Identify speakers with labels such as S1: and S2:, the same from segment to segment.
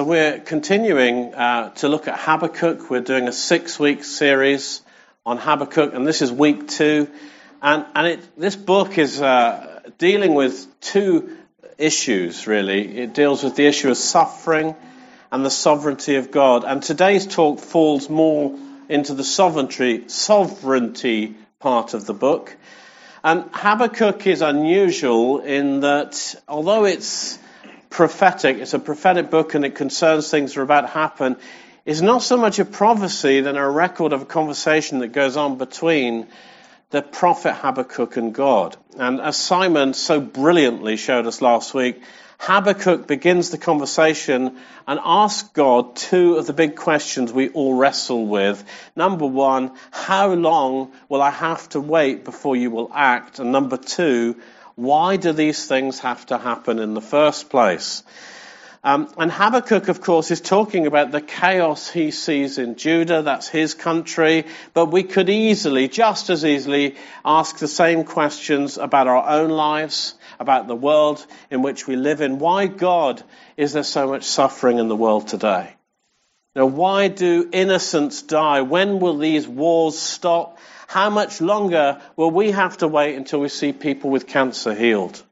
S1: So we're continuing uh, to look at Habakkuk. We're doing a six-week series on Habakkuk, and this is week two. And, and it, this book is uh, dealing with two issues, really. It deals with the issue of suffering and the sovereignty of God. And today's talk falls more into the sovereignty, sovereignty part of the book. And Habakkuk is unusual in that although it's prophetic, it's a prophetic book and it concerns things that are about to happen, is not so much a prophecy than a record of a conversation that goes on between the prophet Habakkuk and God. And as Simon so brilliantly showed us last week, Habakkuk begins the conversation and asks God two of the big questions we all wrestle with. Number one, how long will I have to wait before you will act? And number two, why do these things have to happen in the first place? Um, and Habakkuk, of course, is talking about the chaos he sees in Judah. That's his country. But we could easily, just as easily, ask the same questions about our own lives, about the world in which we live in. Why, God, is there so much suffering in the world today? Now, why do innocents die? When will these wars stop? How much longer will we have to wait until we see people with cancer healed?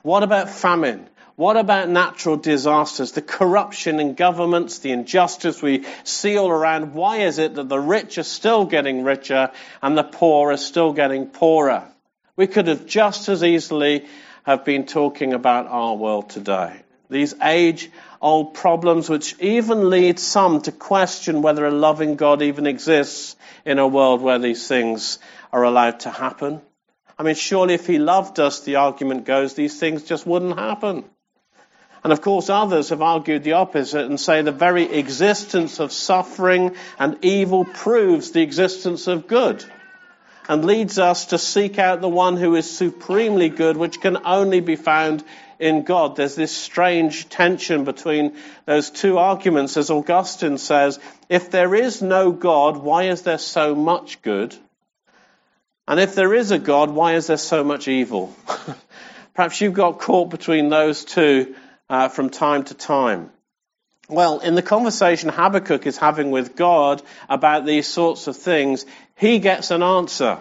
S1: What about famine? What about natural disasters? The corruption in governments, the injustice we see all around. Why is it that the rich are still getting richer and the poor are still getting poorer? We could have just as easily have been talking about our world today. These age old problems which even lead some to question whether a loving God even exists in a world where these things are allowed to happen. I mean, surely if he loved us, the argument goes, these things just wouldn't happen. And of course, others have argued the opposite and say the very existence of suffering and evil proves the existence of good and leads us to seek out the one who is supremely good, which can only be found in God. There's this strange tension between those two arguments. As Augustine says, if there is no God, why is there so much good? And if there is a God, why is there so much evil? Perhaps you've got caught between those two uh, from time to time. Well, in the conversation Habakkuk is having with God about these sorts of things, he gets an answer.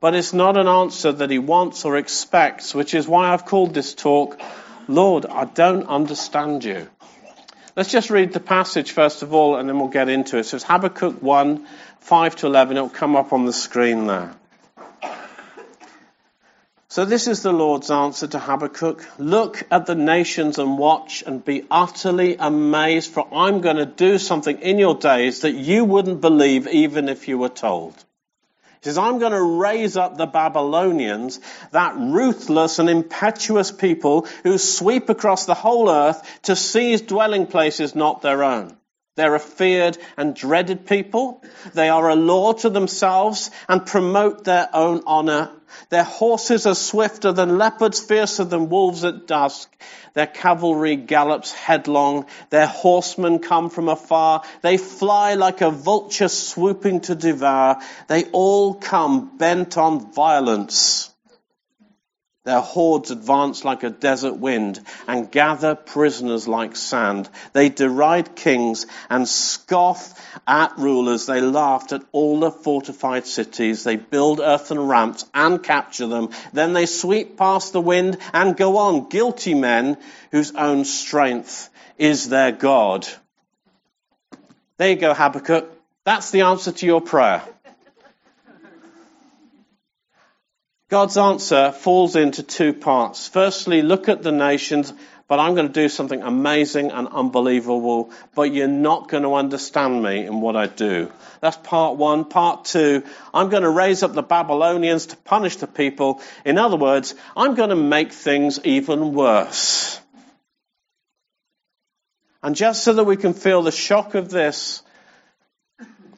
S1: But it's not an answer that he wants or expects, which is why I've called this talk, Lord, I don't understand you. Let's just read the passage first of all, and then we'll get into it. So it's Habakkuk 1, 5 to 11. It'll come up on the screen there. So this is the Lord's answer to Habakkuk. Look at the nations and watch and be utterly amazed, for I'm going to do something in your days that you wouldn't believe even if you were told. He says, I'm going to raise up the Babylonians, that ruthless and impetuous people who sweep across the whole earth to seize dwelling places not their own. They're a feared and dreaded people. They are a law to themselves and promote their own honor. Their horses are swifter than leopards, fiercer than wolves at dusk. Their cavalry gallops headlong. Their horsemen come from afar. They fly like a vulture swooping to devour. They all come bent on violence. Their hordes advance like a desert wind and gather prisoners like sand. They deride kings and scoff at rulers. They laughed at all the fortified cities. They build earthen ramps and capture them. Then they sweep past the wind and go on. Guilty men whose own strength is their God. There you go, Habakkuk. That's the answer to your prayer. God's answer falls into two parts. Firstly, look at the nations, but I'm going to do something amazing and unbelievable, but you're not going to understand me in what I do. That's part one. Part two, I'm going to raise up the Babylonians to punish the people. In other words, I'm going to make things even worse. And just so that we can feel the shock of this,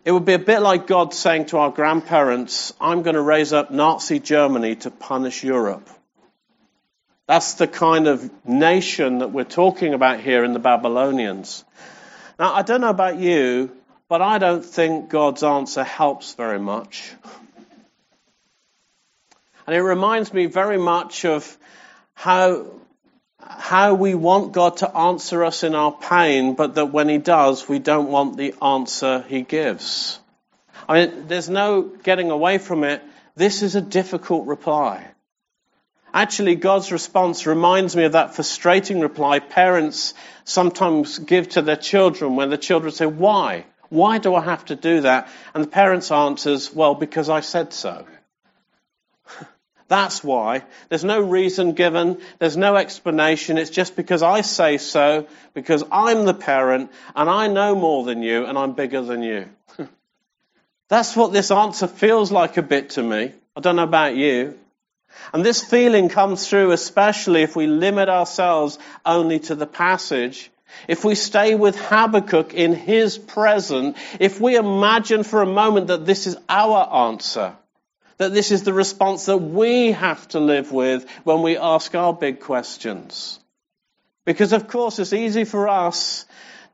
S1: it would be a bit like God saying to our grandparents, I'm going to raise up Nazi Germany to punish Europe. That's the kind of nation that we're talking about here in the Babylonians. Now, I don't know about you, but I don't think God's answer helps very much. And it reminds me very much of how how we want God to answer us in our pain, but that when He does, we don't want the answer He gives. I mean, there's no getting away from it. This is a difficult reply. Actually, God's response reminds me of that frustrating reply parents sometimes give to their children when the children say, Why? Why do I have to do that? And the parents answers, Well, because I said so. That's why. There's no reason given. There's no explanation. It's just because I say so, because I'm the parent, and I know more than you, and I'm bigger than you. That's what this answer feels like a bit to me. I don't know about you. And this feeling comes through especially if we limit ourselves only to the passage. If we stay with Habakkuk in his present, if we imagine for a moment that this is our answer, that this is the response that we have to live with when we ask our big questions. Because of course it's easy for us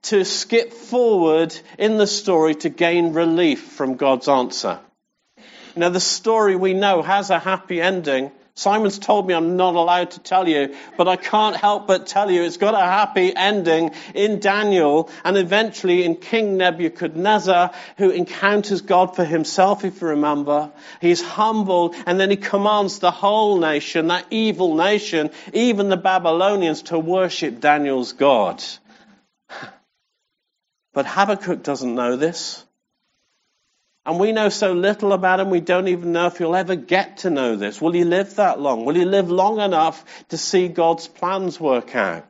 S1: to skip forward in the story to gain relief from God's answer. Now, the story we know has a happy ending. Simon's told me I'm not allowed to tell you, but I can't help but tell you it's got a happy ending in Daniel and eventually in King Nebuchadnezzar, who encounters God for himself, if you remember. He's humble and then he commands the whole nation, that evil nation, even the Babylonians, to worship Daniel's God. But Habakkuk doesn't know this. And we know so little about him, we don't even know if he'll ever get to know this. Will he live that long? Will he live long enough to see God's plans work out?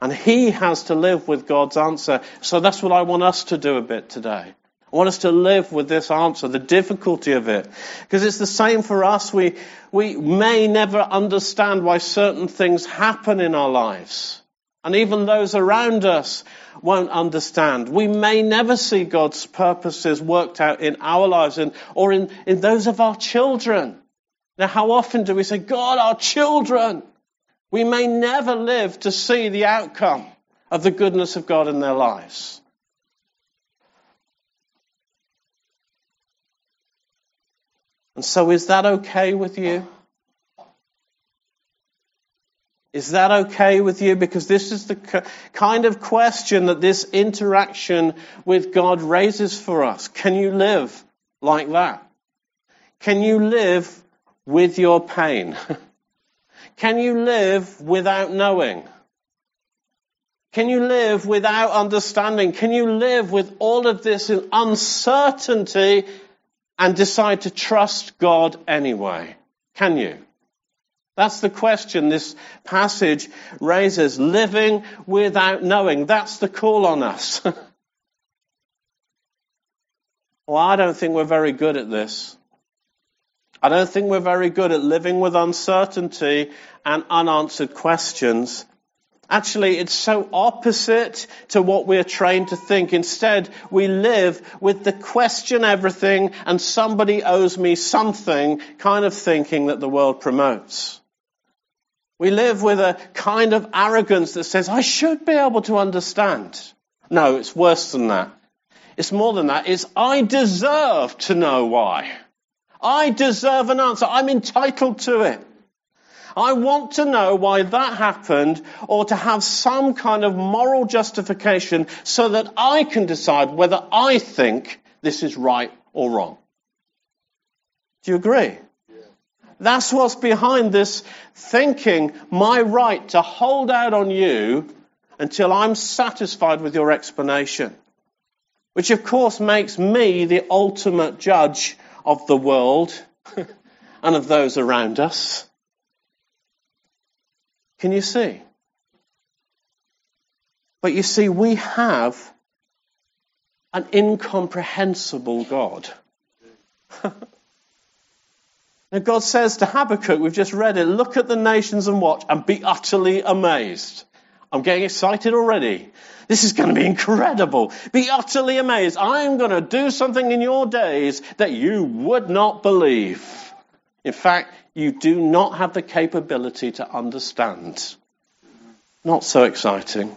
S1: And he has to live with God's answer. So that's what I want us to do a bit today. I want us to live with this answer, the difficulty of it. Because it's the same for us. We, we may never understand why certain things happen in our lives. And even those around us won't understand. We may never see God's purposes worked out in our lives and, or in, in those of our children. Now, how often do we say, God, our children? We may never live to see the outcome of the goodness of God in their lives. And so, is that okay with you? Is that okay with you? Because this is the kind of question that this interaction with God raises for us. Can you live like that? Can you live with your pain? Can you live without knowing? Can you live without understanding? Can you live with all of this in uncertainty and decide to trust God anyway? Can you? That's the question this passage raises. Living without knowing. That's the call on us. well, I don't think we're very good at this. I don't think we're very good at living with uncertainty and unanswered questions. Actually, it's so opposite to what we're trained to think. Instead, we live with the question everything and somebody owes me something kind of thinking that the world promotes. We live with a kind of arrogance that says, I should be able to understand. No, it's worse than that. It's more than that. It's, I deserve to know why. I deserve an answer. I'm entitled to it. I want to know why that happened or to have some kind of moral justification so that I can decide whether I think this is right or wrong. Do you agree? That's what's behind this thinking, my right to hold out on you until I'm satisfied with your explanation. Which of course makes me the ultimate judge of the world and of those around us. Can you see? But you see, we have an incomprehensible God. Now God says to Habakkuk, we've just read it, look at the nations and watch and be utterly amazed. I'm getting excited already. This is going to be incredible. Be utterly amazed. I'm going to do something in your days that you would not believe. In fact, you do not have the capability to understand. Not so exciting.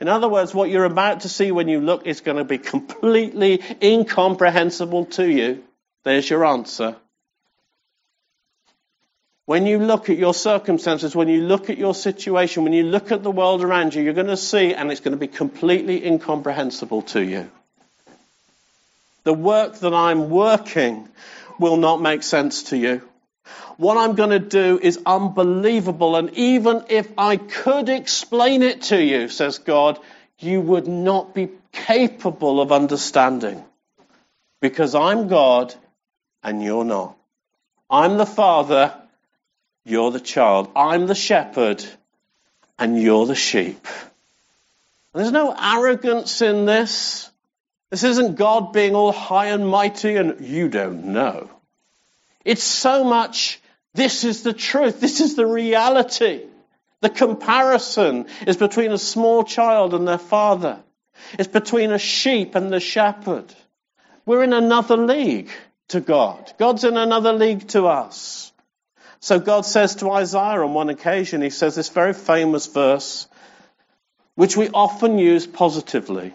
S1: In other words, what you're about to see when you look is going to be completely incomprehensible to you. There's your answer. When you look at your circumstances, when you look at your situation, when you look at the world around you, you're going to see, and it's going to be completely incomprehensible to you. The work that I'm working will not make sense to you. What I'm going to do is unbelievable, and even if I could explain it to you, says God, you would not be capable of understanding. Because I'm God and you're not. I'm the Father you're the child. I'm the shepherd, and you're the sheep. There's no arrogance in this. This isn't God being all high and mighty and you don't know. It's so much, this is the truth. This is the reality. The comparison is between a small child and their father. It's between a sheep and the shepherd. We're in another league to God. God's in another league to us. So God says to Isaiah on one occasion, he says this very famous verse, which we often use positively.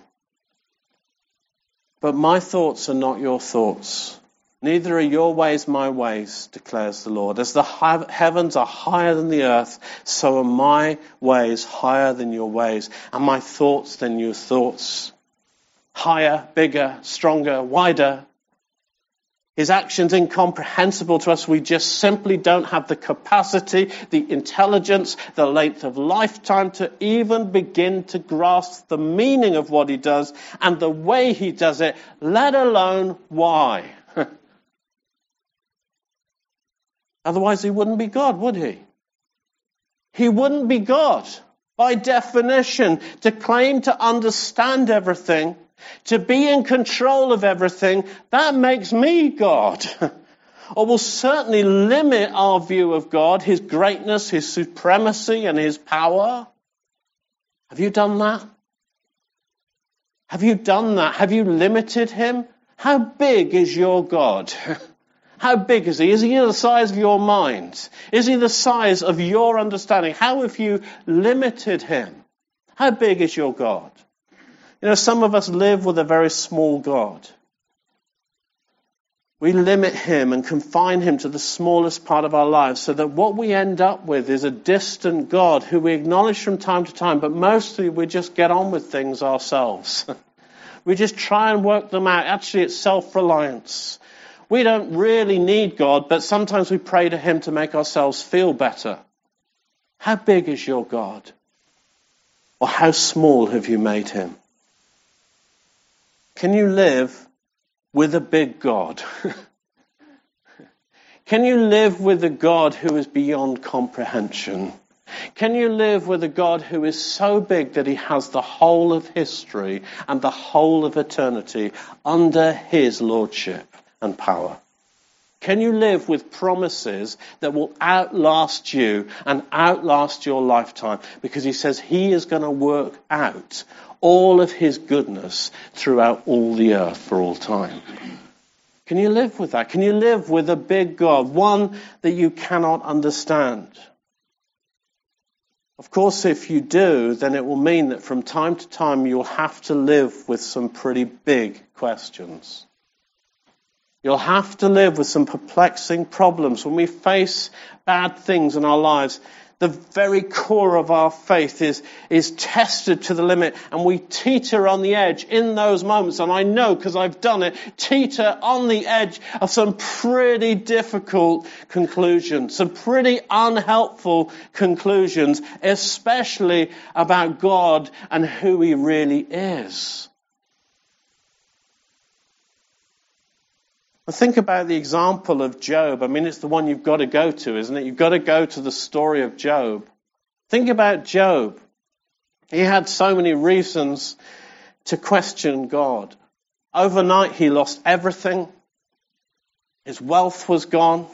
S1: But my thoughts are not your thoughts. Neither are your ways my ways, declares the Lord. As the heavens are higher than the earth, so are my ways higher than your ways, and my thoughts than your thoughts. Higher, bigger, stronger, wider, his actions incomprehensible to us. We just simply don't have the capacity, the intelligence, the length of lifetime to even begin to grasp the meaning of what he does and the way he does it, let alone why. Otherwise, he wouldn't be God, would he? He wouldn't be God. By definition, to claim to understand everything to be in control of everything, that makes me God. or will certainly limit our view of God, His greatness, His supremacy, and His power. Have you done that? Have you done that? Have you limited Him? How big is your God? How big is He? Is He the size of your mind? Is He the size of your understanding? How have you limited Him? How big is your God? You know, some of us live with a very small God. We limit him and confine him to the smallest part of our lives so that what we end up with is a distant God who we acknowledge from time to time, but mostly we just get on with things ourselves. we just try and work them out. Actually, it's self-reliance. We don't really need God, but sometimes we pray to him to make ourselves feel better. How big is your God? Or how small have you made him? Can you live with a big God? Can you live with a God who is beyond comprehension? Can you live with a God who is so big that he has the whole of history and the whole of eternity under his lordship and power? Can you live with promises that will outlast you and outlast your lifetime? Because he says he is going to work out all of his goodness throughout all the earth for all time. Can you live with that? Can you live with a big God, one that you cannot understand? Of course, if you do, then it will mean that from time to time you'll have to live with some pretty big questions. You'll have to live with some perplexing problems. When we face bad things in our lives, the very core of our faith is, is tested to the limit and we teeter on the edge in those moments. And I know because I've done it, teeter on the edge of some pretty difficult conclusions, some pretty unhelpful conclusions, especially about God and who He really is. Think about the example of Job. I mean, it's the one you've got to go to, isn't it? You've got to go to the story of Job. Think about Job. He had so many reasons to question God. Overnight, he lost everything. His wealth was gone.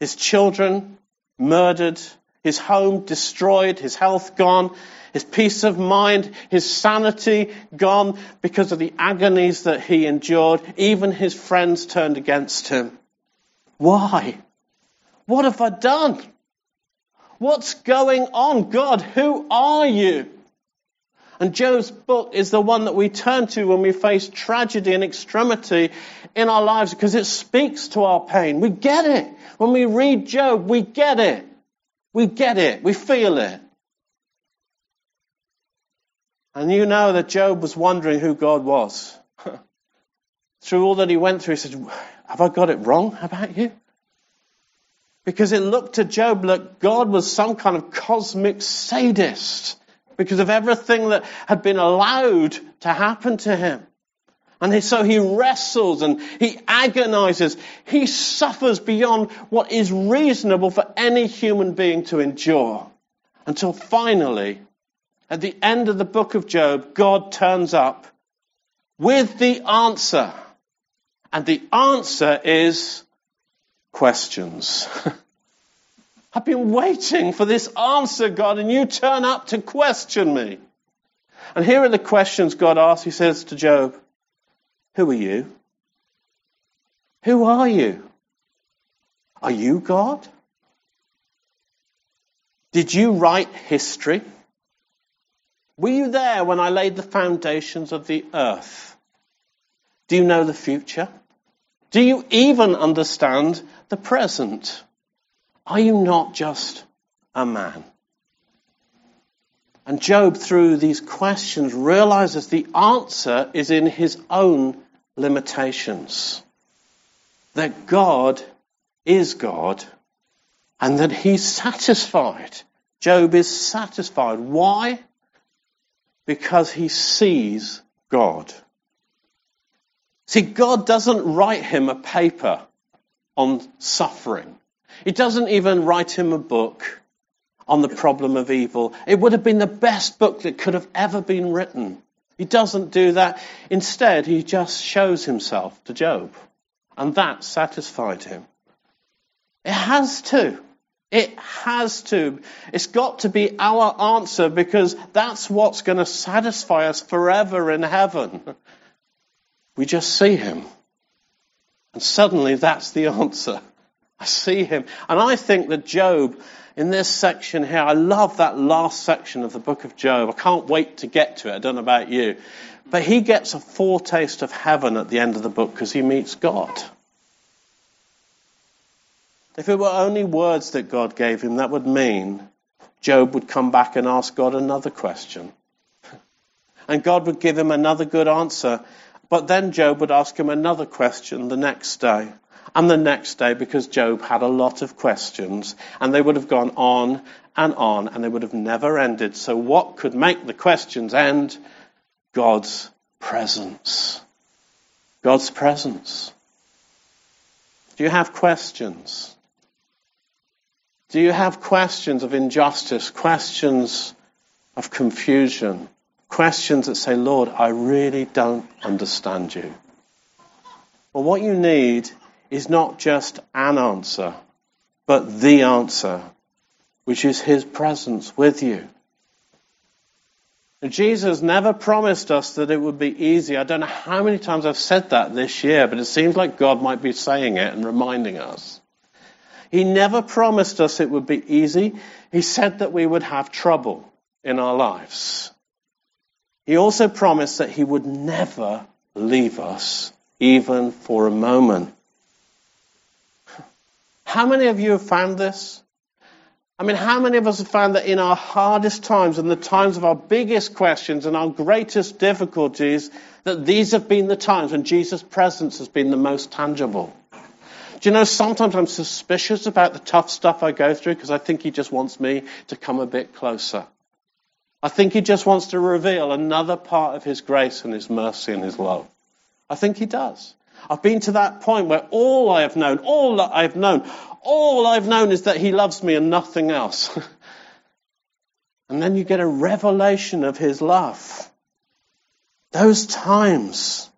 S1: His children murdered. His home destroyed. His health gone his peace of mind, his sanity gone because of the agonies that he endured. Even his friends turned against him. Why? What have I done? What's going on? God, who are you? And Job's book is the one that we turn to when we face tragedy and extremity in our lives because it speaks to our pain. We get it. When we read Job, we get it. We get it. We feel it. And you know that Job was wondering who God was. through all that he went through, he said, Have I got it wrong about you? Because it looked to Job like God was some kind of cosmic sadist because of everything that had been allowed to happen to him. And so he wrestles and he agonizes. He suffers beyond what is reasonable for any human being to endure. Until finally, at the end of the book of Job, God turns up with the answer. And the answer is questions. I've been waiting for this answer, God, and you turn up to question me. And here are the questions God asks. He says to Job, Who are you? Who are you? Are you God? Did you write history? Were you there when I laid the foundations of the earth? Do you know the future? Do you even understand the present? Are you not just a man? And Job, through these questions, realizes the answer is in his own limitations. That God is God and that he's satisfied. Job is satisfied. Why? Because he sees God. See, God doesn't write him a paper on suffering. He doesn't even write him a book on the problem of evil. It would have been the best book that could have ever been written. He doesn't do that. Instead, he just shows himself to Job. And that satisfied him. It has to. It has to. It's got to be our answer because that's what's going to satisfy us forever in heaven. We just see him. And suddenly that's the answer. I see him. And I think that Job, in this section here, I love that last section of the book of Job. I can't wait to get to it. I don't know about you. But he gets a foretaste of heaven at the end of the book because he meets God. If it were only words that God gave him, that would mean Job would come back and ask God another question. And God would give him another good answer. But then Job would ask him another question the next day and the next day because Job had a lot of questions and they would have gone on and on and they would have never ended. So what could make the questions end? God's presence. God's presence. Do you have questions? Do you have questions of injustice, questions of confusion, questions that say, Lord, I really don't understand you? Well, what you need is not just an answer, but the answer, which is His presence with you. Jesus never promised us that it would be easy. I don't know how many times I've said that this year, but it seems like God might be saying it and reminding us. He never promised us it would be easy. He said that we would have trouble in our lives. He also promised that He would never leave us, even for a moment. How many of you have found this? I mean, how many of us have found that in our hardest times and the times of our biggest questions and our greatest difficulties, that these have been the times when Jesus' presence has been the most tangible? Do you know, sometimes I'm suspicious about the tough stuff I go through because I think he just wants me to come a bit closer. I think he just wants to reveal another part of his grace and his mercy and his love. I think he does. I've been to that point where all I have known, all that I've known, all I've known is that He loves me and nothing else. and then you get a revelation of His love. Those times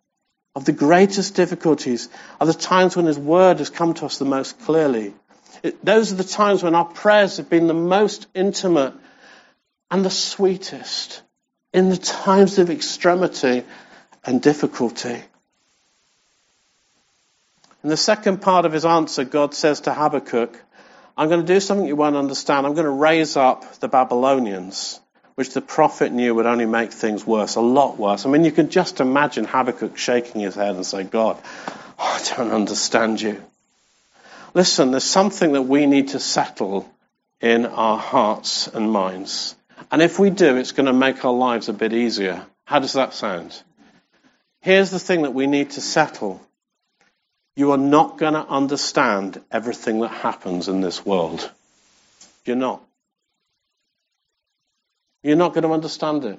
S1: of the greatest difficulties are the times when His Word has come to us the most clearly. It, those are the times when our prayers have been the most intimate and the sweetest in the times of extremity and difficulty. In the second part of his answer, God says to Habakkuk, I'm going to do something you won't understand. I'm going to raise up the Babylonians, which the prophet knew would only make things worse, a lot worse. I mean, you can just imagine Habakkuk shaking his head and saying, God, oh, I don't understand you. Listen, there's something that we need to settle in our hearts and minds. And if we do, it's going to make our lives a bit easier. How does that sound? Here's the thing that we need to settle. You are not going to understand everything that happens in this world. You're not. You're not going to understand it.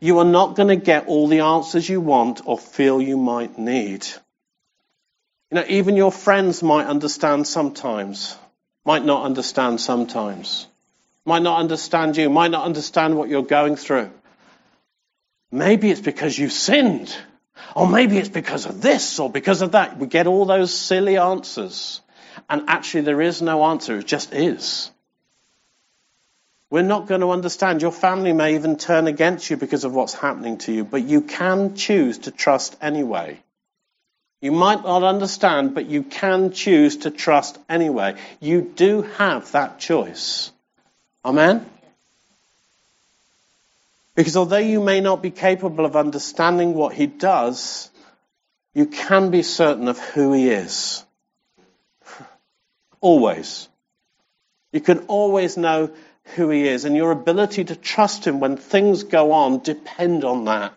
S1: You are not going to get all the answers you want or feel you might need. You know, even your friends might understand sometimes, might not understand sometimes, might not understand you, might not understand what you're going through. Maybe it's because you've sinned, or maybe it's because of this or because of that. We get all those silly answers. And actually, there is no answer, it just is. We're not going to understand. Your family may even turn against you because of what's happening to you, but you can choose to trust anyway. You might not understand, but you can choose to trust anyway. You do have that choice. Amen? Because although you may not be capable of understanding what he does, you can be certain of who he is. Always. You can always know who he is, and your ability to trust him when things go on depend on that.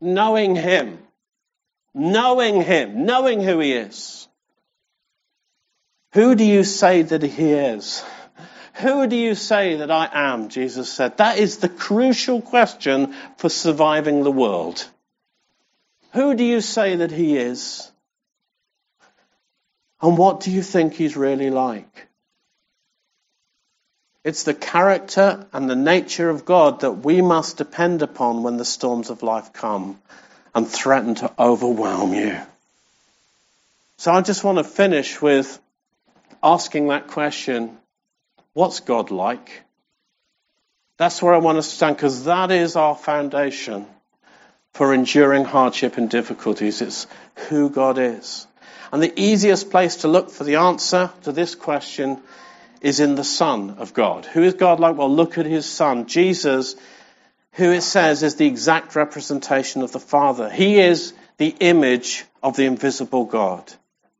S1: Knowing him, knowing him, knowing who he is. Who do you say that he is? Who do you say that I am? Jesus said. That is the crucial question for surviving the world. Who do you say that he is? And what do you think he's really like? It's the character and the nature of God that we must depend upon when the storms of life come and threaten to overwhelm you. So I just want to finish with asking that question what's God like? That's where I want us to stand because that is our foundation for enduring hardship and difficulties. It's who God is. And the easiest place to look for the answer to this question is in the Son of God. Who is God like? Well, look at his Son, Jesus, who it says is the exact representation of the Father. He is the image of the invisible God.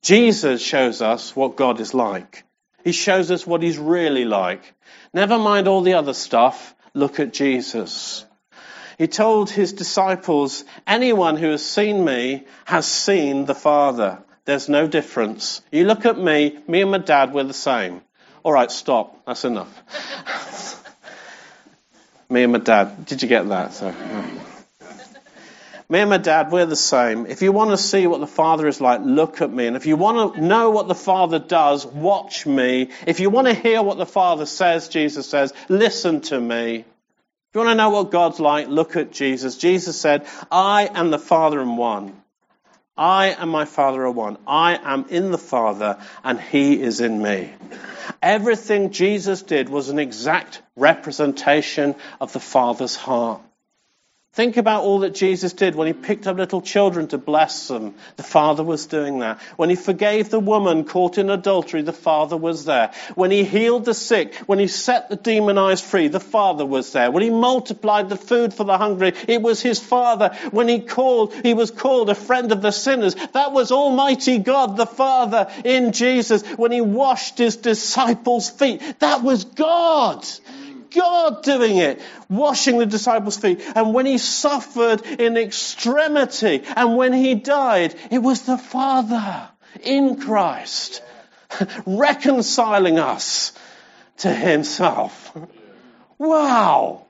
S1: Jesus shows us what God is like. He shows us what he's really like. Never mind all the other stuff. Look at Jesus. He told his disciples, anyone who has seen me has seen the Father. There's no difference. You look at me, me and my dad, we're the same. All right, stop. That's enough. Me and my dad. Did you get that? So, Me and my dad, we're the same. If you want to see what the Father is like, look at me. And if you want to know what the Father does, watch me. If you want to hear what the Father says, Jesus says, listen to me. If you want to know what God's like, look at Jesus. Jesus said, I and the Father am one. I and my Father are one. I am in the Father and He is in me. Everything Jesus did was an exact representation of the Father's heart. Think about all that Jesus did when he picked up little children to bless them. The Father was doing that. When he forgave the woman caught in adultery, the Father was there. When he healed the sick, when he set the demonized free, the Father was there. When he multiplied the food for the hungry, it was his Father. When he called, he was called a friend of the sinners. That was Almighty God, the Father in Jesus. When he washed his disciples' feet, that was God. God doing it, washing the disciples' feet. And when he suffered in extremity and when he died, it was the Father in Christ reconciling us to himself. Wow.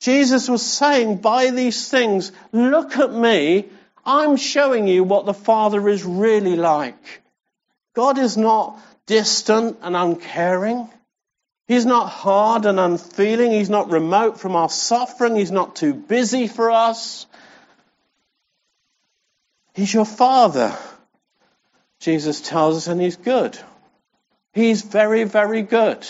S1: Jesus was saying by these things, look at me. I'm showing you what the Father is really like. God is not distant and uncaring. He's not hard and unfeeling. He's not remote from our suffering. He's not too busy for us. He's your Father, Jesus tells us, and He's good. He's very, very good.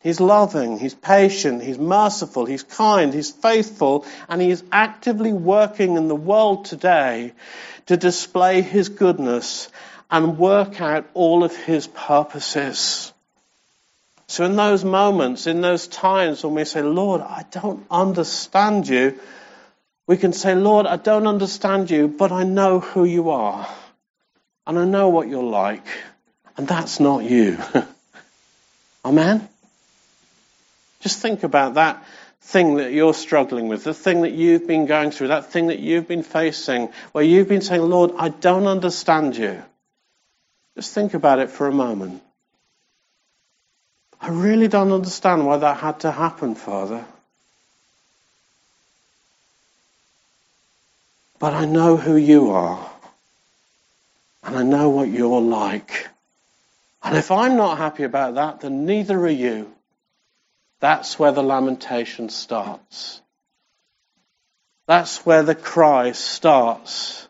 S1: He's loving, He's patient, He's merciful, He's kind, He's faithful, and He is actively working in the world today to display His goodness and work out all of His purposes. So, in those moments, in those times when we say, Lord, I don't understand you, we can say, Lord, I don't understand you, but I know who you are. And I know what you're like. And that's not you. Amen? Just think about that thing that you're struggling with, the thing that you've been going through, that thing that you've been facing, where you've been saying, Lord, I don't understand you. Just think about it for a moment. I really don't understand why that had to happen, Father. But I know who you are. And I know what you're like. And if I'm not happy about that, then neither are you. That's where the lamentation starts. That's where the cry starts.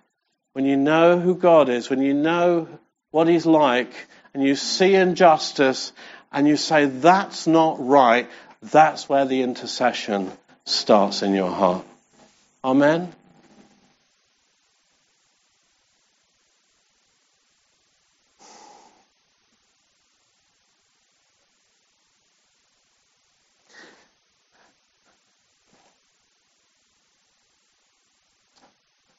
S1: When you know who God is, when you know what He's like, and you see injustice, and you say, that's not right, that's where the intercession starts in your heart. Amen?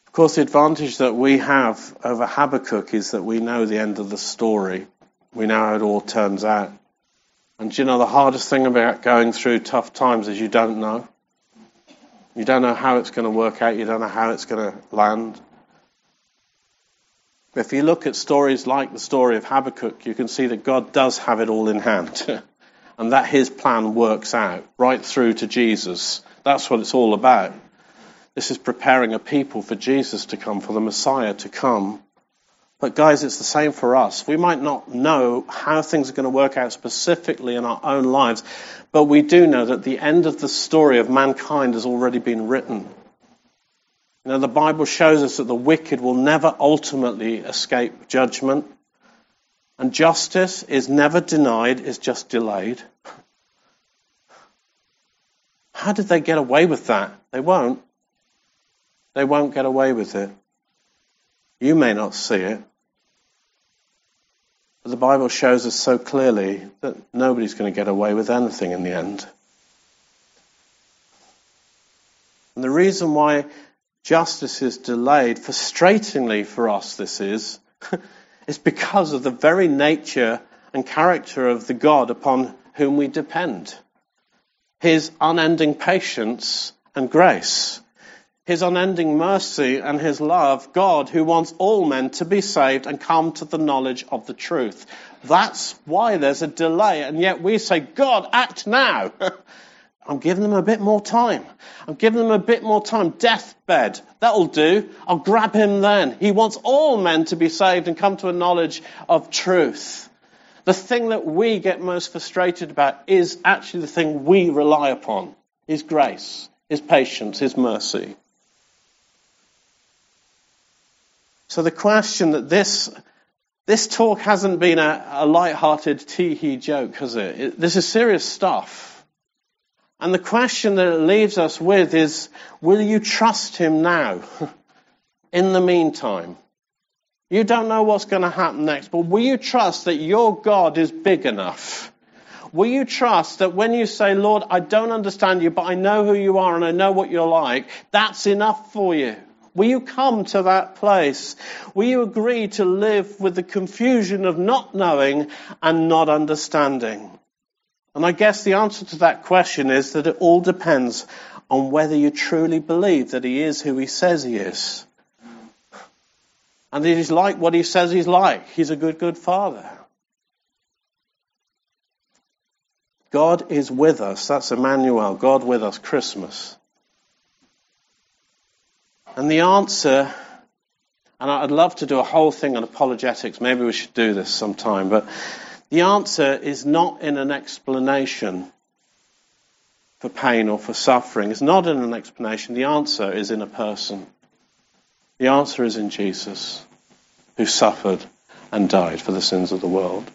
S1: Of course, the advantage that we have over Habakkuk is that we know the end of the story. We know how it all turns out. And you know, the hardest thing about going through tough times is you don't know. You don't know how it's going to work out. You don't know how it's going to land. If you look at stories like the story of Habakkuk, you can see that God does have it all in hand. and that his plan works out right through to Jesus. That's what it's all about. This is preparing a people for Jesus to come, for the Messiah to come. But guys, it's the same for us. We might not know how things are going to work out specifically in our own lives, but we do know that the end of the story of mankind has already been written. Know, the Bible shows us that the wicked will never ultimately escape judgment. And justice is never denied, it's just delayed. How did they get away with that? They won't. They won't get away with it. You may not see it. But the Bible shows us so clearly that nobody's going to get away with anything in the end. And the reason why justice is delayed, frustratingly for us, this is, is because of the very nature and character of the God upon whom we depend. His unending patience and grace his unending mercy and his love, God who wants all men to be saved and come to the knowledge of the truth. That's why there's a delay, and yet we say, God, act now. I'm giving them a bit more time. I'm giving them a bit more time. Deathbed. That'll do. I'll grab him then. He wants all men to be saved and come to a knowledge of truth. The thing that we get most frustrated about is actually the thing we rely upon. His grace, His patience, His mercy. So the question that this this talk hasn't been a, a light-hearted tee-hee joke, has it? it? This is serious stuff. And the question that it leaves us with is, will you trust him now? In the meantime. You don't know what's going to happen next, but will you trust that your God is big enough? Will you trust that when you say, Lord, I don't understand you, but I know who you are and I know what you're like, that's enough for you? Will you come to that place? Will you agree to live with the confusion of not knowing and not understanding? And I guess the answer to that question is that it all depends on whether you truly believe that he is who he says he is. And that he's like what he says he's like. He's a good, good father. God is with us. That's Emmanuel. God with us. Christmas. And the answer, and I'd love to do a whole thing on apologetics, maybe we should do this sometime, but the answer is not in an explanation for pain or for suffering. It's not in an explanation. The answer is in a person. The answer is in Jesus, who suffered and died for the sins of the world.